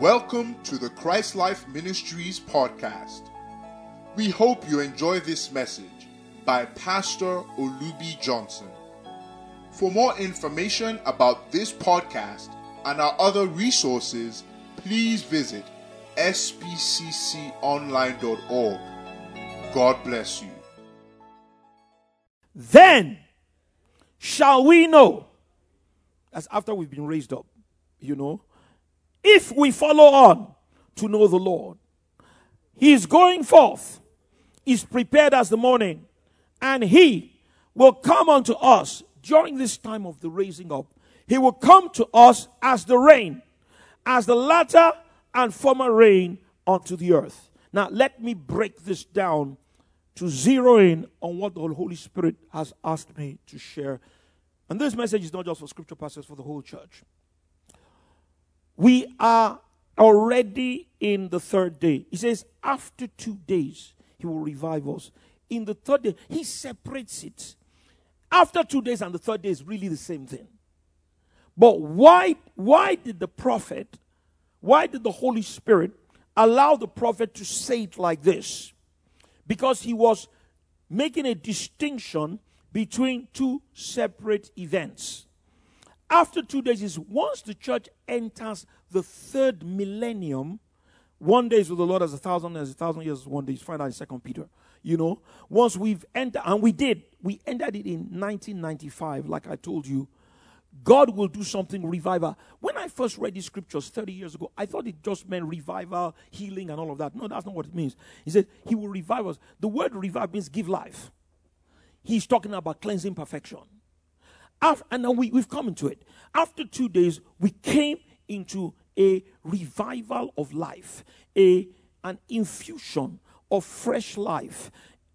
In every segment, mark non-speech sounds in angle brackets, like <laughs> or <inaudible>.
Welcome to the Christ Life Ministries podcast. We hope you enjoy this message by Pastor Olubi Johnson. For more information about this podcast and our other resources, please visit spcconline.org. God bless you. Then shall we know, that's after we've been raised up, you know, if we follow on to know the Lord. He is going forth, is prepared as the morning, and he will come unto us during this time of the raising up. He will come to us as the rain, as the latter and former rain unto the earth. Now, let me break this down to zero in on what the Holy Spirit has asked me to share. And this message is not just for scripture pastors, for the whole church. We are already in the third day. He says, after two days, he will revive us. In the third day, he separates it. After two days and the third day is really the same thing. But why, why did the prophet, why did the Holy Spirit allow the prophet to say it like this? Because he was making a distinction between two separate events after two days is once the church enters the third millennium, one day is with the Lord as a thousand, as a thousand years, one day is find out in Second Peter. You know, once we've entered, and we did, we entered it in 1995, like I told you. God will do something revival. When I first read these scriptures 30 years ago, I thought it just meant revival, healing, and all of that. No, that's not what it means. He said he will revive us. The word revive means give life. He's talking about cleansing perfection. After, and now we, we've come into it. After two days, we came into a revival of life, a, an infusion of fresh life.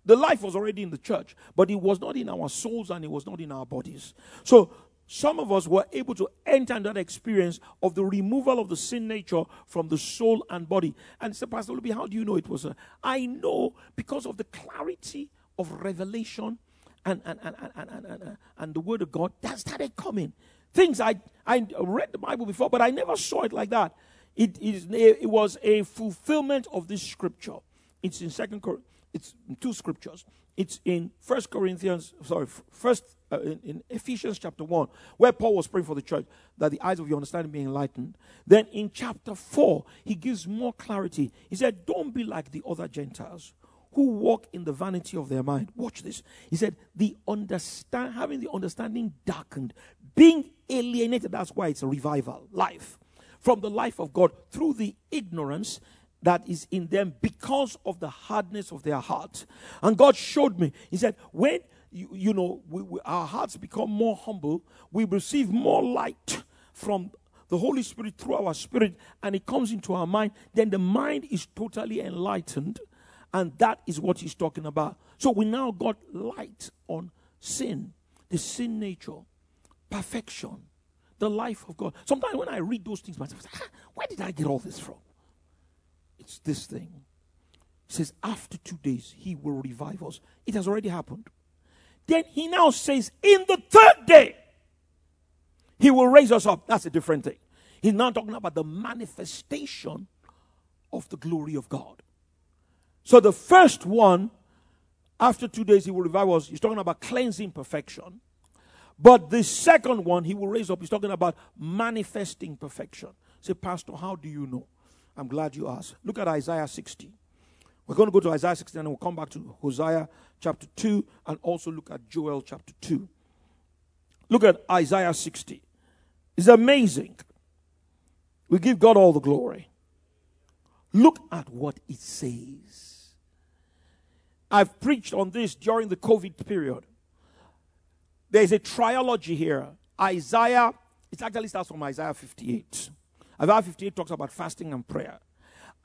The life was already in the church, but it was not in our souls and it was not in our bodies. So some of us were able to enter that experience of the removal of the sin nature from the soul and body. And say, Pastor Olubi, how do you know it was? A, I know because of the clarity of revelation and, and, and, and, and, and, and the word of God, that started coming. Things I, I read the Bible before, but I never saw it like that. It, is, it was a fulfillment of this scripture. It's in second Cor- it's in two scriptures. It's in First Corinthians, sorry, First uh, in, in, Ephesians chapter one, where Paul was praying for the church that the eyes of your understanding be enlightened. Then in chapter four, he gives more clarity. He said, "Don't be like the other Gentiles who walk in the vanity of their mind. Watch this. He said, the understand having the understanding darkened, being alienated. That's why it's a revival life from the life of God through the ignorance that is in them because of the hardness of their heart. And God showed me. He said, when you, you know we, we, our hearts become more humble, we receive more light from the Holy Spirit through our spirit, and it comes into our mind. Then the mind is totally enlightened and that is what he's talking about. So we now got light on sin, the sin nature, perfection, the life of God. Sometimes when I read those things myself, ah, where did I get all this from? It's this thing. He says, after two days, he will revive us. It has already happened. Then he now says, in the third day, he will raise us up. That's a different thing. He's now talking about the manifestation of the glory of God. So the first one, after two days, he will revive us. He's talking about cleansing perfection. But the second one, he will raise up. He's talking about manifesting perfection. Say, Pastor, how do you know? I'm glad you asked. Look at Isaiah 60. We're going to go to Isaiah 60 and we'll come back to Hosea chapter 2 and also look at Joel chapter 2. Look at Isaiah 60. It's amazing. We give God all the glory. Look at what it says. I've preached on this during the COVID period. There's a trilogy here. Isaiah, it actually starts from Isaiah 58. Isaiah 58 talks about fasting and prayer.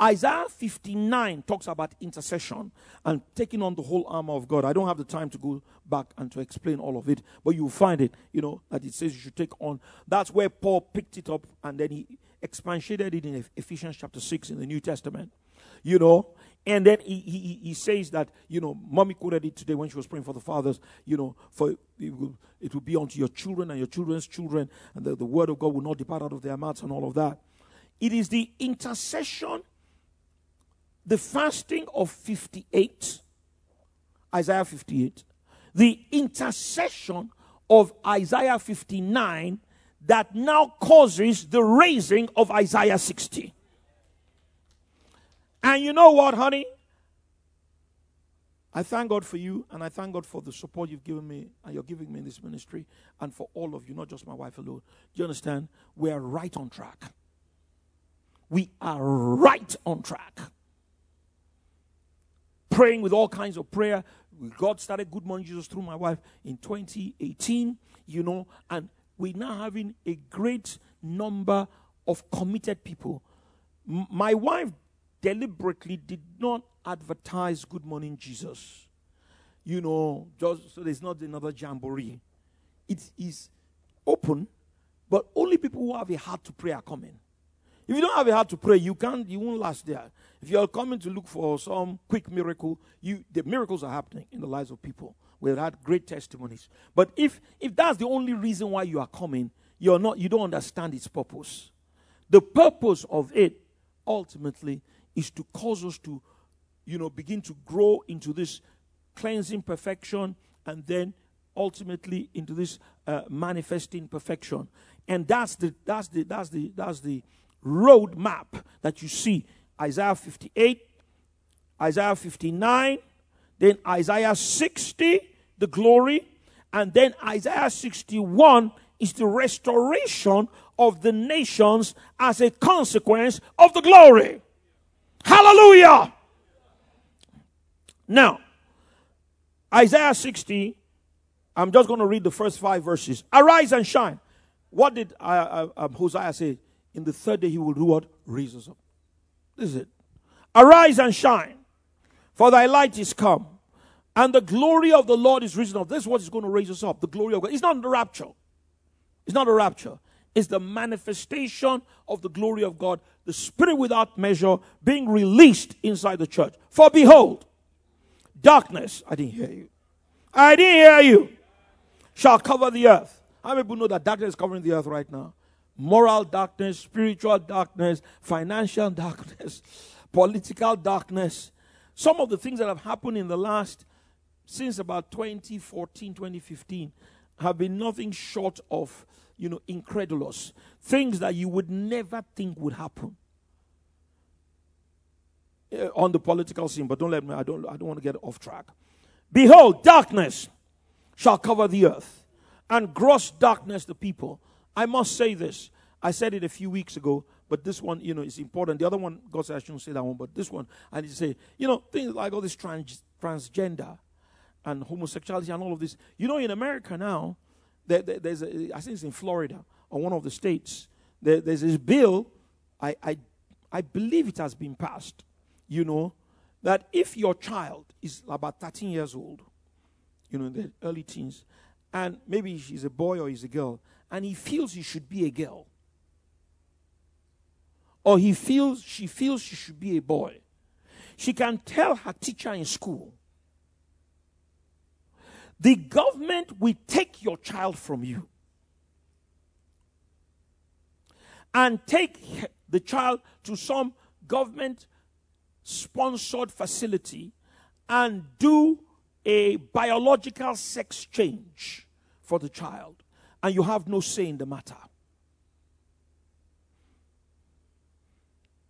Isaiah 59 talks about intercession and taking on the whole armor of God. I don't have the time to go back and to explain all of it, but you'll find it, you know, that it says you should take on. That's where Paul picked it up and then he expanded it in Ephesians chapter 6 in the New Testament. You know, and then he, he, he says that, you know, mommy quoted it today when she was praying for the fathers, you know, for it will, it will be unto your children and your children's children, and the, the word of God will not depart out of their mouths and all of that. It is the intercession, the fasting of 58, Isaiah 58, the intercession of Isaiah 59 that now causes the raising of Isaiah 60. And you know what, honey? I thank God for you, and I thank God for the support you've given me and you're giving me in this ministry, and for all of you, not just my wife alone. Do you understand? We are right on track. We are right on track. Praying with all kinds of prayer. God started Good Morning Jesus through my wife in 2018, you know, and we're now having a great number of committed people. M- my wife deliberately did not advertise Good Morning Jesus. You know, just so there's not another jamboree. It is open, but only people who have a heart to pray are coming. If you don't have a heart to pray, you can't, you won't last there. If you're coming to look for some quick miracle, you the miracles are happening in the lives of people. Had great testimonies. But if if that's the only reason why you are coming, you're not you don't understand its purpose. The purpose of it ultimately is to cause us to, you know, begin to grow into this cleansing perfection and then ultimately into this uh, manifesting perfection. And that's the that's the that's the that's the road map that you see. Isaiah 58, Isaiah 59, then Isaiah 60, the glory, and then Isaiah 61 is the restoration of the nations as a consequence of the glory. Hallelujah. Now, Isaiah 60, I'm just going to read the first five verses. Arise and shine. What did uh, uh, um, Hosea say? In the third day, he will do what? Raise us up. This is it. Arise and shine, for thy light is come, and the glory of the Lord is risen up. This is what is going to raise us up. The glory of God. It's not the rapture. It's not a rapture It's the manifestation of the glory of God, the Spirit without measure being released inside the church. For behold, darkness, I didn't hear you. I didn't hear you. Shall cover the earth. How many people know that darkness is covering the earth right now? Moral darkness, spiritual darkness, financial <laughs> darkness, political darkness. Some of the things that have happened in the last, since about 2014, 2015, have been nothing short of you know, incredulous. Things that you would never think would happen uh, on the political scene. But don't let me, I don't, I don't want to get off track. Behold, darkness shall cover the earth, and gross darkness the people. I must say this. I said it a few weeks ago, but this one, you know, is important. The other one, God said I shouldn't say that one, but this one, I need to say, you know, things like all this trans, transgender and homosexuality and all of this. You know, in America now, there, there, there's a, I think it's in Florida or one of the states. There, there's this bill. I, I, I believe it has been passed. You know that if your child is about 13 years old, you know, in the early teens, and maybe she's a boy or he's a girl, and he feels he should be a girl, or he feels she feels she should be a boy, she can tell her teacher in school the government will take your child from you and take the child to some government sponsored facility and do a biological sex change for the child, and you have no say in the matter.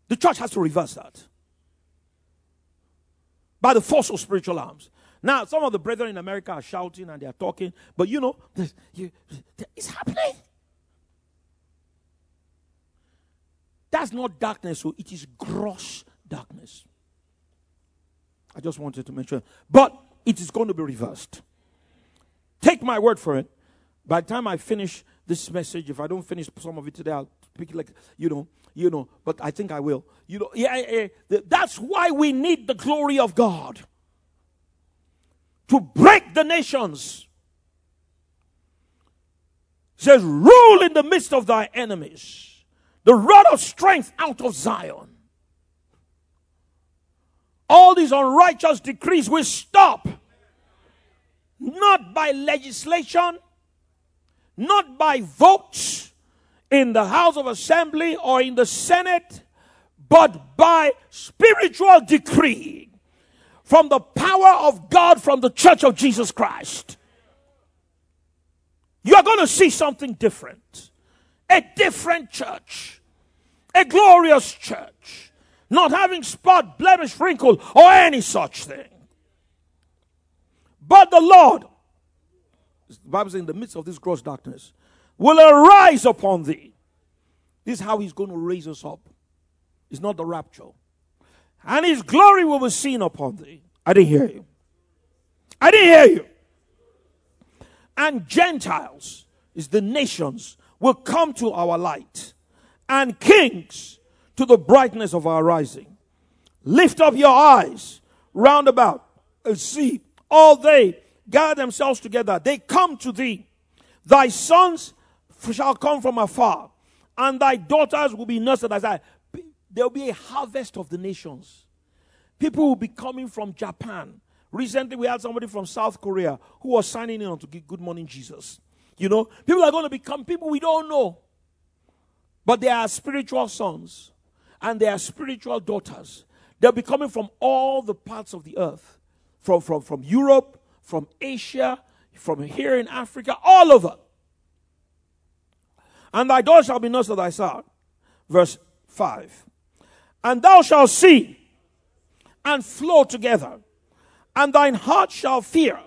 The church has to reverse that by the force of spiritual arms. Now, some of the brethren in America are shouting and they are talking, but you know, it's happening. That's not darkness, so it is gross darkness. I just wanted to mention. But it is going to be reversed. Take my word for it. By the time I finish this message, if I don't finish some of it today, I'll speak like, you know, you know, but I think I will. You know, yeah, yeah, yeah. that's why we need the glory of God to break the nations. It says, rule in the midst of thy enemies, the rod of strength out of Zion. All these unrighteous decrees will stop. Not by legislation, not by votes. in the House of Assembly or in the Senate, but by spiritual decree from the power of God from the church of Jesus Christ. You are going to see something different. A different church. A glorious church. Not having spot, blemish, wrinkle, or any such thing. But the Lord, the Bible says, in the midst of this gross darkness, will arise upon thee. This is how he's going to raise us up. It's not the rapture. And his glory will be seen upon thee. I didn't hear you. I didn't hear you. And Gentiles is the nations will come to our light, and kings to the brightness of our rising. Lift up your eyes round about and see all they gather themselves together. They come to thee. Thy sons shall come from afar, and thy daughters will be nursed as I. There will be a harvest of the nations. People will be coming from Japan. Recently, we had somebody from South Korea who was signing in on to give Good Morning Jesus. You know, people are going to become people we don't know. But they are spiritual sons and they are spiritual daughters. They'll be coming from all the parts of the earth from, from, from Europe, from Asia, from here in Africa, all over. And thy daughter shall be nursed of thy son. Verse 5. And thou shalt see and flow together, and thine heart shall fear.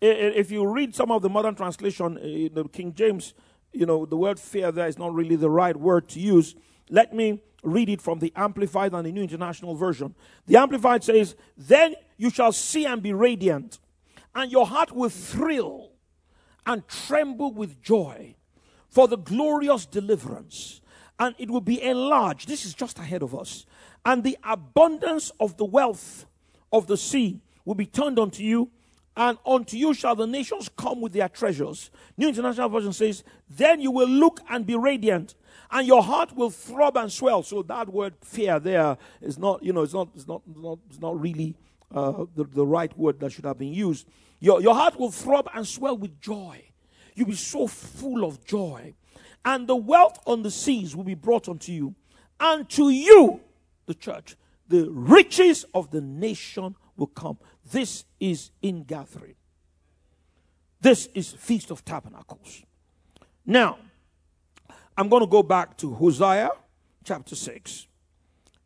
If you read some of the modern translation, eh, the King James, you know, the word fear there is not really the right word to use. Let me read it from the Amplified and the New International Version. The Amplified says, Then you shall see and be radiant, and your heart will thrill and tremble with joy for the glorious deliverance, and it will be enlarged. This is just ahead of us. And the abundance of the wealth of the sea will be turned unto you, and unto you shall the nations come with their treasures. New International Version says, Then you will look and be radiant and your heart will throb and swell. So that word fear there is not, you know, it's not, it's not, it's not, it's not really uh, the, the right word that should have been used. Your, your heart will throb and swell with joy. You'll be so full of joy. And the wealth on the seas will be brought unto you. And to you, the church, the riches of the nation will come. This is in gathering. This is Feast of Tabernacles. Now, I'm going to go back to Hosea chapter 6,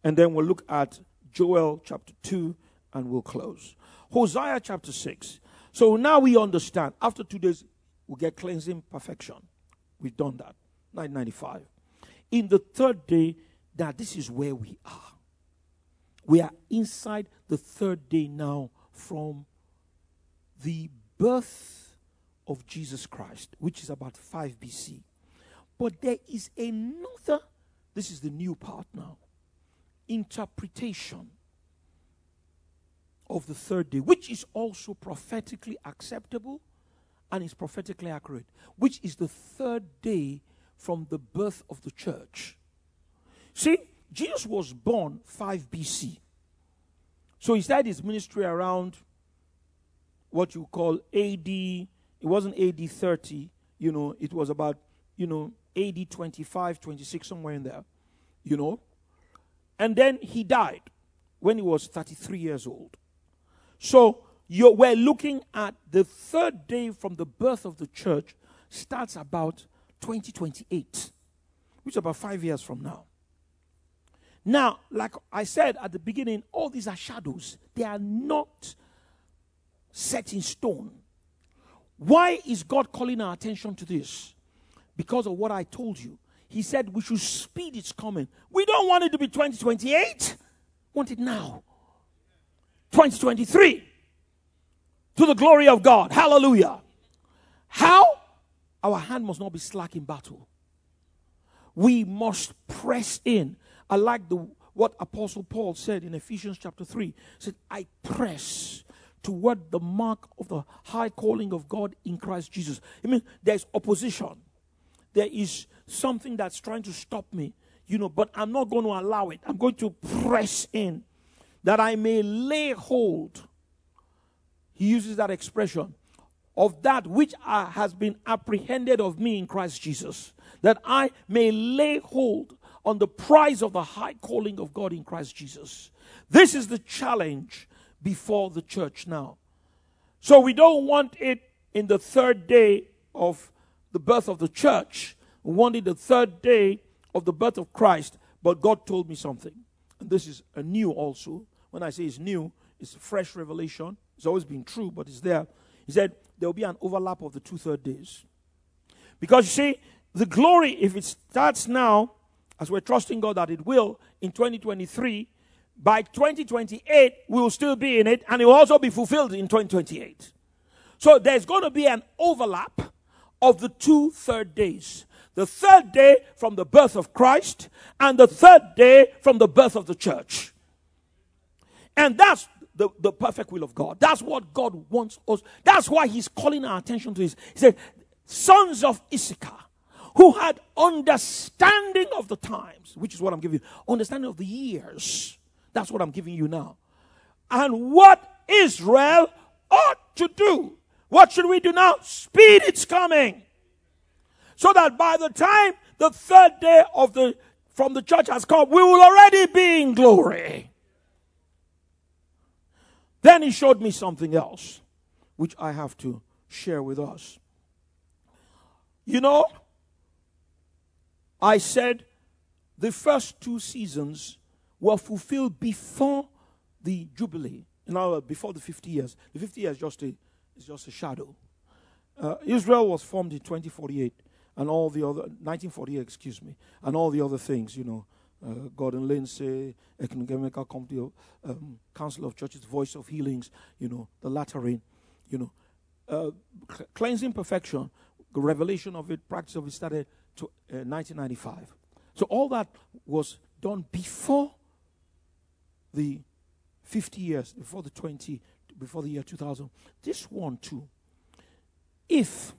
and then we'll look at Joel chapter 2, and we'll close. Hosea chapter 6. So now we understand. After two days, we get cleansing perfection. We've done that. 995. In the third day, that this is where we are. We are inside the third day now from the birth of Jesus Christ, which is about 5 BC. But there is another, this is the new part now, interpretation of the third day, which is also prophetically acceptable and is prophetically accurate, which is the third day from the birth of the church. See, Jesus was born 5 BC. So he started his ministry around what you call AD. It wasn't AD 30, you know, it was about, you know, AD 25, 26, somewhere in there, you know. And then he died when he was 33 years old. So we're looking at the third day from the birth of the church starts about 2028, which is about five years from now. Now, like I said at the beginning, all these are shadows. They are not set in stone. Why is God calling our attention to this? because of what I told you. He said we should speed its coming. We don't want it to be 2028. Want it now. 2023. To the glory of God. Hallelujah. How? Our hand must not be slack in battle. We must press in. I like the what Apostle Paul said in Ephesians chapter 3. He said, I press toward the mark of the high calling of God in Christ Jesus. I mean, there's opposition there is something that's trying to stop me, you know, but I'm not going to allow it. I'm going to press in that I may lay hold. He uses that expression of that which uh, has been apprehended of me in Christ Jesus, that I may lay hold on the prize of the high calling of God in Christ Jesus. This is the challenge before the church now. So we don't want it in the third day of the birth of the church. We want it the third day of the birth of Christ. But God told me something. And this is a new also. When I say it's new, it's a fresh revelation. It's always been true, but it's there. He said there will be an overlap of the two third days. Because you see, the glory, if it starts now, as we're trusting God that it will in 2023, by 2028, we will still be in it, and it will also be fulfilled in 2028. So there's going to be an overlap of the two third days. The third day from the birth of Christ, and the third day from the birth of the church. And that's the, the perfect will of God. That's what God wants us. That's why He's calling our attention to this. He said, Sons of Issachar, who had understanding of the times, which is what I'm giving you, understanding of the years. That's what I'm giving you now. And what Israel ought to do. What should we do now? Speed its coming. So that by the time the third day of the from the church has come, we will already be in glory. Then he showed me something else, which I have to share with us. You know, I said the first two seasons were fulfilled before the Jubilee, you know, before the 50 years. The 50 years just a, is just a shadow. Uh, Israel was formed in 2048 and all the other, 1948, excuse me, and all the other things, you know, Gordon Lindsay, Ecumenical Company, um, Council of Churches, Voice of Healings, you know, the Latter Rain, you know, uh, cleansing perfection, the revelation of it, practice of it started to uh, 1995. So all that was done before the 50 years, before the 20, before the year 2000. This one too. If,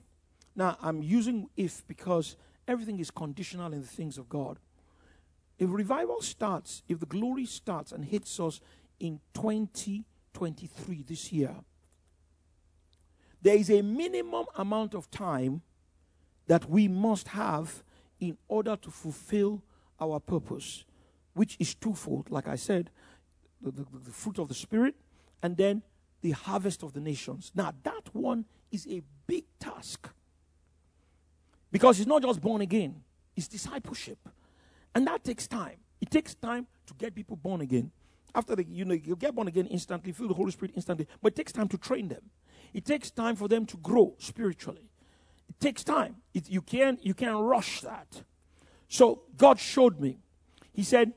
now I'm using if because everything is conditional in the things of God. If revival starts, if the glory starts and hits us in 2023 this year, there is a minimum amount of time that we must have in order to fulfill our purpose, which is twofold, like I said the, the, the, fruit of the Spirit and then the harvest of the nations. Now, that one is a big task because it's not just born again, it's discipleship. And that takes time. It takes time to get people born again. After they, you know, you get born again instantly, feel the Holy Spirit instantly, but it takes time to train them. It takes time for them to grow spiritually. It takes time. It, you can't you can't rush that. So God showed me. He said,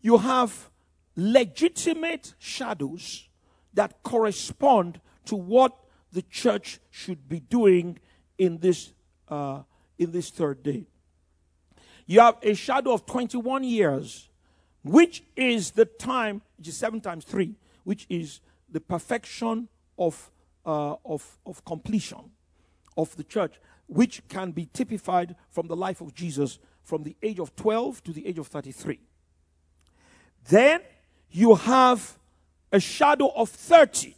"You have legitimate shadows that correspond to what the church should be doing in this uh, in this third day." You have a shadow of 21 years, which is the time, which is seven times three, which is the perfection of, uh, of, of completion of the church, which can be typified from the life of Jesus from the age of 12 to the age of 33. Then you have a shadow of 30,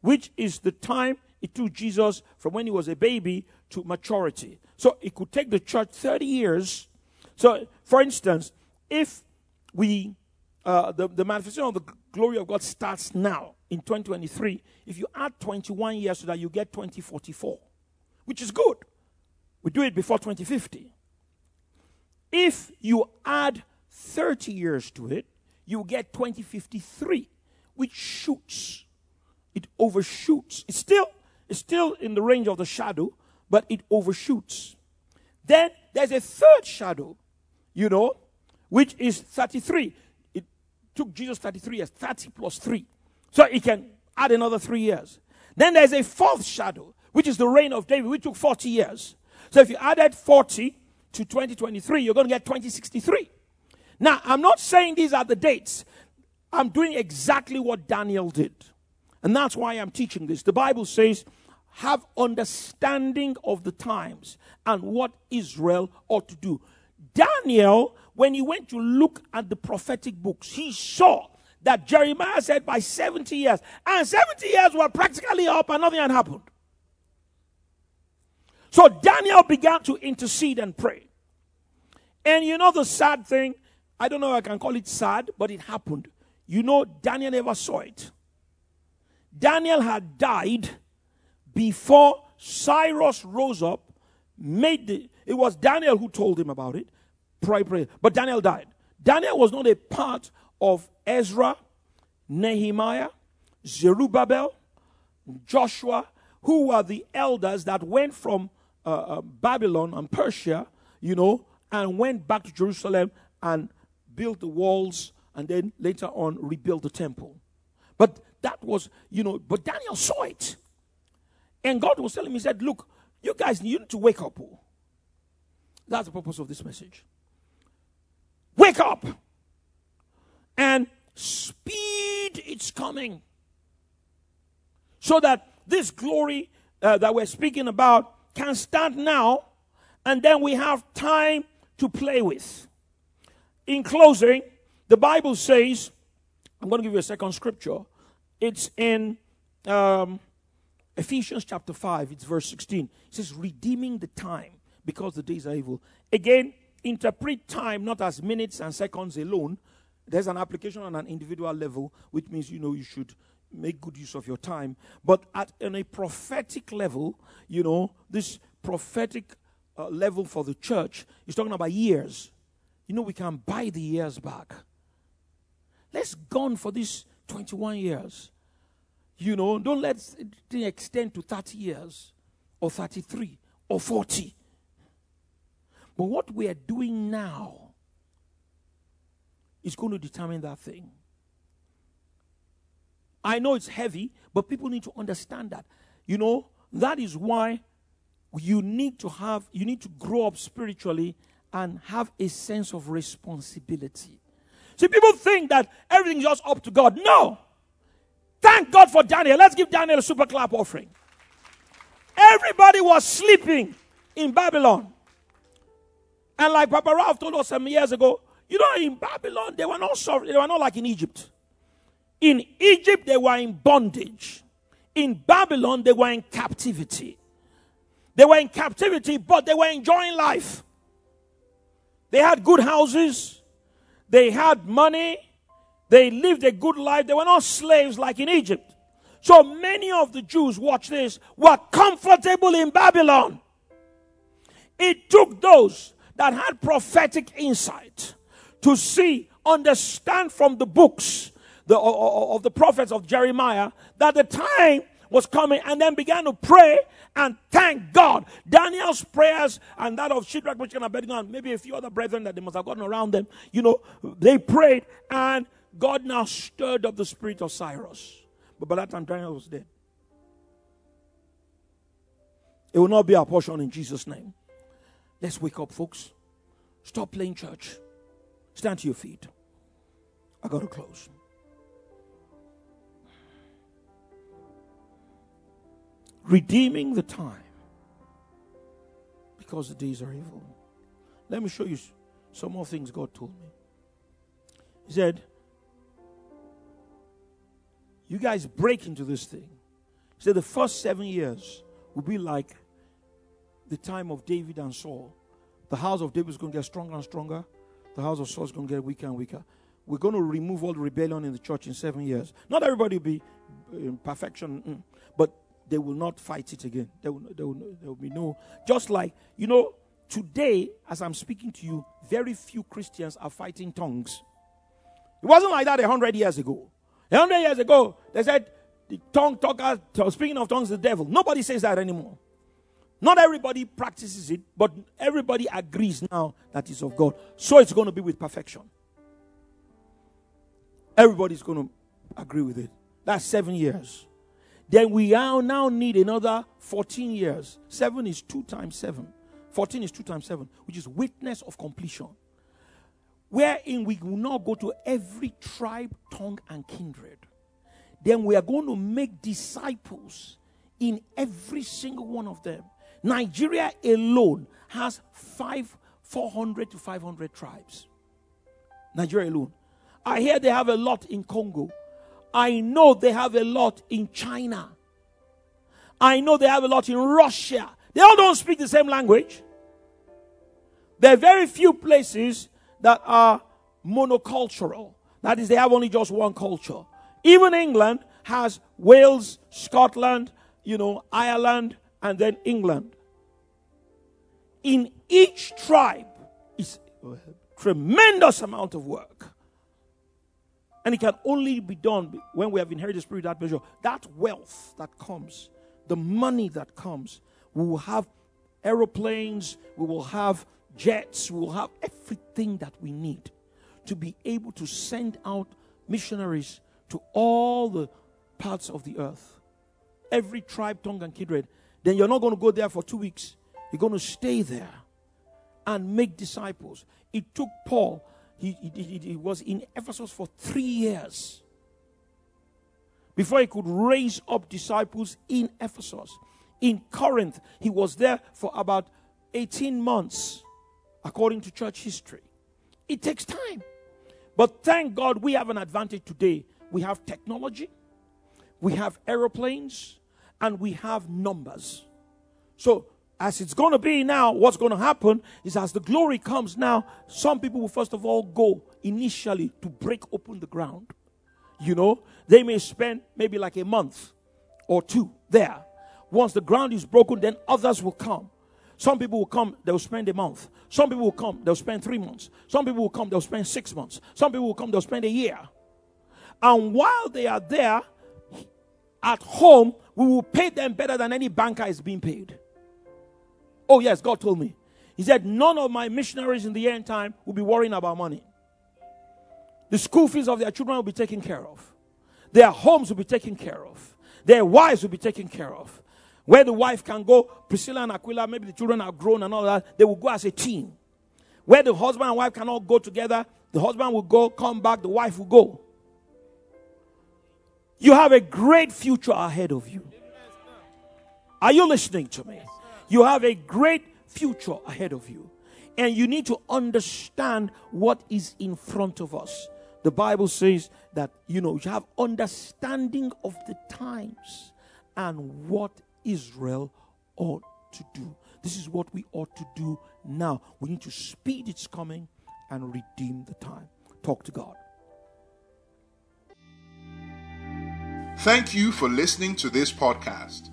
which is the time it took Jesus from when he was a baby to maturity. So it could take the church 30 years so, for instance, if we, uh, the, the manifestation of the glory of God starts now in 2023, if you add 21 years to that, you get 2044, which is good. We do it before 2050. If you add 30 years to it, you get 2053, which shoots. It overshoots. It's still, it's still in the range of the shadow, but it overshoots. Then there's a third shadow you know, which is 33. It took Jesus 33 years, 30 plus 3. So he can add another three years. Then there's a fourth shadow, which is the reign of David, which took 40 years. So if you added 40 to 2023, you're going to get 2063. Now, I'm not saying these are the dates. I'm doing exactly what Daniel did. And that's why I'm teaching this. The Bible says, have understanding of the times and what Israel ought to do. Daniel, when he went to look at the prophetic books, he saw that Jeremiah said by 70 years, and 70 years were practically up and nothing had happened. So Daniel began to intercede and pray. And you know the sad thing? I don't know if I can call it sad, but it happened. You know, Daniel never saw it. Daniel had died before Cyrus rose up, made the, it was Daniel who told him about it. Pray, pray. But Daniel died. Daniel was not a part of Ezra, Nehemiah, Zerubbabel, Joshua, who were the elders that went from uh, uh, Babylon and Persia, you know, and went back to Jerusalem and built the walls and then later on rebuilt the temple. But that was, you know, but Daniel saw it. And God was telling me, He said, Look, you guys need to wake up. Oh. That's the purpose of this message. Wake up and speed its coming. So that this glory uh, that we're speaking about can start now, and then we have time to play with. In closing, the Bible says, I'm going to give you a second scripture. It's in um, Ephesians chapter 5, it's verse 16. It says, redeeming the time because the days are evil. Again, interpret time not as minutes and seconds alone. There's an application on an individual level, which means you know you should make good use of your time. But at on a prophetic level, you know, this prophetic uh, level for the church is talking about years. You know, we can buy the years back. Let's gone for these 21 years. You know, don't let it extend to 30 years or 33 or 40. But what we are doing now is going to determine that thing. I know it's heavy, but people need to understand that. You know, that is why you need to have, you need to grow up spiritually and have a sense of responsibility. See, people think that everything's just up to God. No. Thank God for Daniel. Let's give Daniel a super clap offering. Everybody was sleeping in Babylon. And like Papa Ralph told us some years ago, you know, in Babylon, they were not sovereign. They were not like in Egypt. In Egypt, they were in bondage. In Babylon, they were in captivity. They were in captivity, but they were enjoying life. They had good houses, they had money, they lived a good life. They were not slaves like in Egypt. So many of the Jews, watch this, were comfortable in Babylon. It took those that had prophetic insight to see, understand from the books the, of the prophets of Jeremiah that the time was coming and then began to pray and thank God. Daniel's prayers and that of Shadrach, Meshach, and Abednego, and maybe a few other brethren that they must have gotten around them, you know, they prayed and God now stirred up the spirit of Cyrus. But by that time, Daniel was dead. It will not be our portion in Jesus' name. Let's wake up, folks. Stop playing church. Stand to your feet. I got to close. Redeeming the time because the days are evil. Let me show you some more things God told me. He said, You guys break into this thing. He said, The first seven years will be like the time of David and Saul. The house of David is going to get stronger and stronger. The house of Saul is going to get weaker and weaker. We're going to remove all the rebellion in the church in seven years. Not everybody will be in perfection, mm, but they will not fight it again. There will, there, will, there will be no. Just like, you know, today, as I'm speaking to you, very few Christians are fighting tongues. It wasn't like that a hundred years ago. A hundred years ago, they said the tongue talker, speaking of tongues, the devil. Nobody says that anymore. Not everybody practices it, but everybody agrees now that it's of God. So it's going to be with perfection. Everybody's going to agree with it. That's seven years. Then we now need another 14 years. Seven is two times seven. 14 is two times seven, which is witness of completion. Wherein we will now go to every tribe, tongue, and kindred. Then we are going to make disciples in every single one of them Nigeria alone has five, 400 to 500 tribes. Nigeria alone. I hear they have a lot in Congo. I know they have a lot in China. I know they have a lot in Russia. They all don't speak the same language. There are very few places that are monocultural. That is, they have only just one culture. Even England has Wales, Scotland, you know, Ireland, and then England. In each tribe is a tremendous amount of work. And it can only be done when we have inherited spirit that measure. That wealth that comes, the money that comes, we will have aeroplanes, we will have jets, we will have everything that we need to be able to send out missionaries to all the parts of the earth. Every tribe, tongue, and kindred. Then you're not going to go there for two weeks. You're going to stay there and make disciples. It took Paul, he, he, he, was in Ephesus for three years before he could raise up disciples in Ephesus. In Corinth, he was there for about 18 months, according to church history. It takes time. But thank God we have an advantage today. We have technology, we have aeroplanes, and we have numbers. So, as it's going to be now, what's going to happen is as the glory comes now, some people will first of all go initially to break open the ground. You know, they may spend maybe like a month or two there. Once the ground is broken, then others will come. Some people will come, they'll spend a month. Some people will come, they'll spend three months. Some people will come, they'll spend six months. Some people will come, they'll spend a year. And while they are there at home, we will pay them better than any banker is being paid. Oh, yes, God told me. He said, None of my missionaries in the end time will be worrying about money. The school fees of their children will be taken care of, their homes will be taken care of, their wives will be taken care of. Where the wife can go, Priscilla and Aquila, maybe the children are grown and all that, they will go as a team. Where the husband and wife cannot go together, the husband will go, come back, the wife will go. You have a great future ahead of you. Are you listening to me? You have a great future ahead of you. And you need to understand what is in front of us. The Bible says that, you know, you have understanding of the times and what Israel ought to do. This is what we ought to do now. We need to speed its coming and redeem the time. Talk to God. Thank you for listening to this podcast.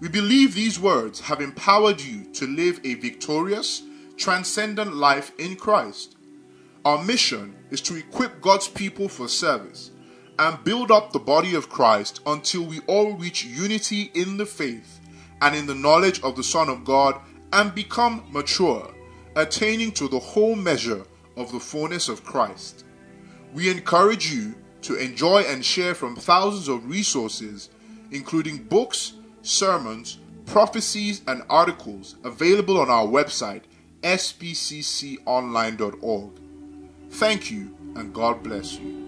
We believe these words have empowered you to live a victorious, transcendent life in Christ. Our mission is to equip God's people for service and build up the body of Christ until we all reach unity in the faith and in the knowledge of the Son of God and become mature, attaining to the whole measure of the fullness of Christ. We encourage you to enjoy and share from thousands of resources, including books, sermons, prophecies, and articles available on our website, spcconline.org. Thank you, and God bless you.